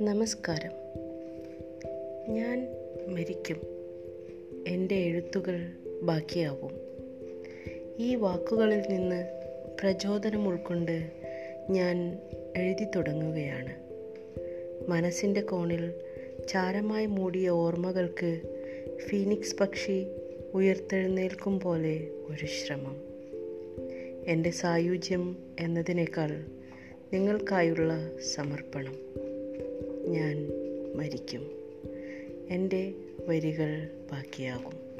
നമസ്കാരം. ഞാൻ മരിക്കും. എന്റെ എഴുത്തുകൾ ബാക്കിയാവും. ഈ വാക്കുകളിൽ നിന്ന് പ്രചോദനം ഉൾക്കൊണ്ട് ഞാൻ എഴുതി തുടങ്ങുകയാണ്. മനസ്സിന്റെ കോണിൽ ചാരമായി മൂടിയ ഓർമ്മകൾക്ക് ഫീനിക്സ് പക്ഷി ഉയർത്തെഴുന്നേൽക്കും പോലെ ഒരു ശ്രമം. എന്റെ സായുജ്യം എന്നതിനേക്കാൾ നിങ്ങൾക്കായുള്ള സമർപ്പണം. ഞാൻ മരിക്കും. എന്റെ വരികൾ ബാക്കിയാകും.